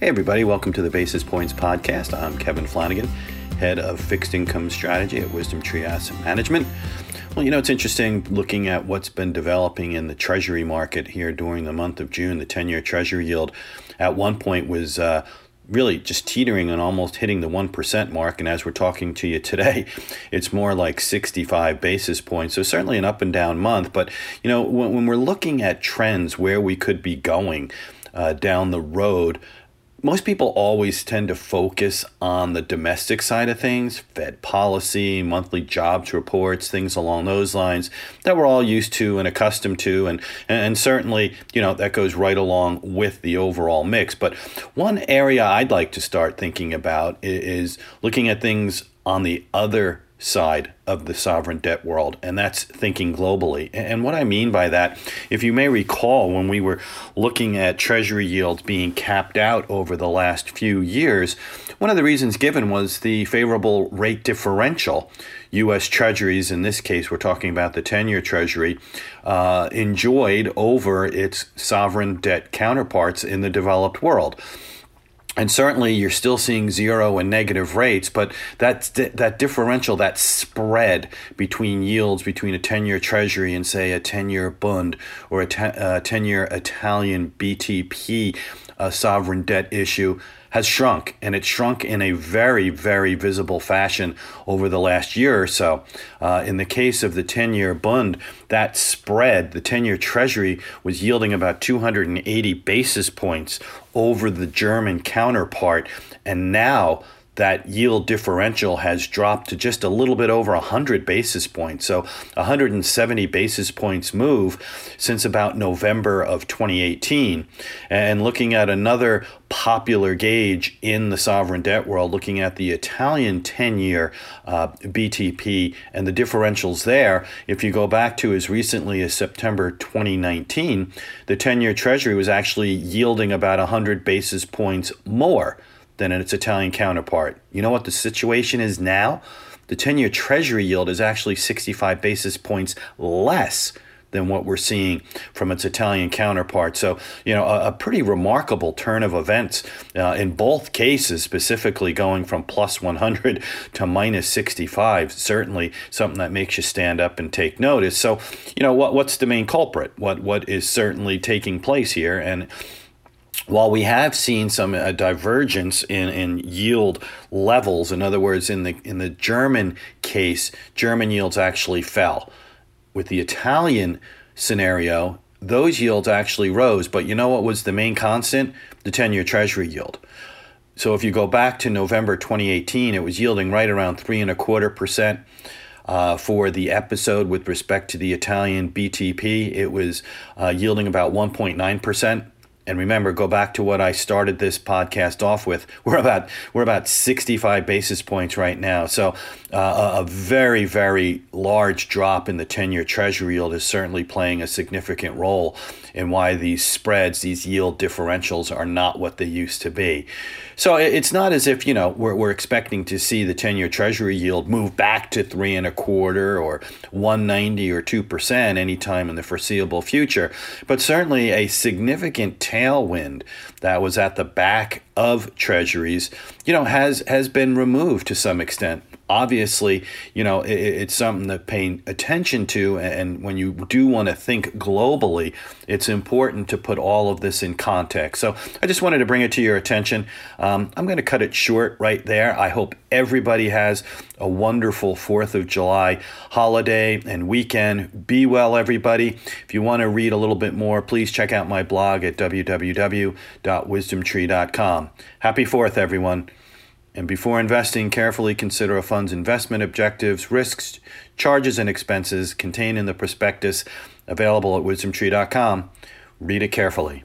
Hey, everybody, welcome to the Basis Points Podcast. I'm Kevin Flanagan, head of fixed income strategy at Wisdom Tree Asset Management. Well, you know, it's interesting looking at what's been developing in the Treasury market here during the month of June. The 10 year Treasury yield at one point was uh, really just teetering and almost hitting the 1% mark. And as we're talking to you today, it's more like 65 basis points. So certainly an up and down month. But, you know, when, when we're looking at trends where we could be going uh, down the road, most people always tend to focus on the domestic side of things Fed policy, monthly jobs reports, things along those lines that we're all used to and accustomed to. And, and certainly, you know, that goes right along with the overall mix. But one area I'd like to start thinking about is looking at things on the other side of the sovereign debt world, and that's thinking globally. And what I mean by that, if you may recall, when we were looking at Treasury yields being capped out over the last few years, one of the reasons given was the favorable rate differential. U.S. Treasuries, in this case, we're talking about the 10 year Treasury, uh, enjoyed over its sovereign debt counterparts in the developed world and certainly you're still seeing zero and negative rates, but that that differential, that spread between yields between a 10-year Treasury and say a 10-year Bund or a 10-year uh, Italian BTP uh, sovereign debt issue has shrunk, and it shrunk in a very, very visible fashion over the last year or so. Uh, in the case of the 10 year Bund, that spread, the 10 year Treasury, was yielding about 280 basis points over the German counterpart, and now that yield differential has dropped to just a little bit over 100 basis points. So 170 basis points move since about November of 2018. And looking at another popular gauge in the sovereign debt world, looking at the Italian 10 year uh, BTP and the differentials there, if you go back to as recently as September 2019, the 10 year Treasury was actually yielding about 100 basis points more than its Italian counterpart. You know what the situation is now? The 10 year Treasury yield is actually 65 basis points less than what we're seeing from its Italian counterpart. So, you know, a, a pretty remarkable turn of events uh, in both cases, specifically going from plus 100 to minus 65. Certainly something that makes you stand up and take notice. So, you know, what, what's the main culprit? What What is certainly taking place here? And while we have seen some uh, divergence in, in yield levels, in other words, in the in the German case, German yields actually fell. With the Italian scenario, those yields actually rose, but you know what was the main constant? The 10-year Treasury yield. So if you go back to November 2018, it was yielding right around three and a quarter percent. Uh, for the episode with respect to the Italian BTP, it was uh, yielding about 1.9 percent and remember, go back to what I started this podcast off with. We're about we're about 65 basis points right now. So uh, a very very large drop in the 10-year Treasury yield is certainly playing a significant role in why these spreads, these yield differentials, are not what they used to be. So it's not as if you know we're, we're expecting to see the 10-year Treasury yield move back to three and a quarter or 190 or two percent anytime in the foreseeable future, but certainly a significant tailwind that was at the back of treasuries, you know, has has been removed to some extent obviously, you know, it, it's something to pay attention to. And when you do want to think globally, it's important to put all of this in context. So I just wanted to bring it to your attention. Um, I'm going to cut it short right there. I hope everybody has a wonderful 4th of July holiday and weekend. Be well, everybody. If you want to read a little bit more, please check out my blog at www.wisdomtree.com. Happy 4th, everyone. And before investing, carefully consider a fund's investment objectives, risks, charges, and expenses contained in the prospectus available at wisdomtree.com. Read it carefully.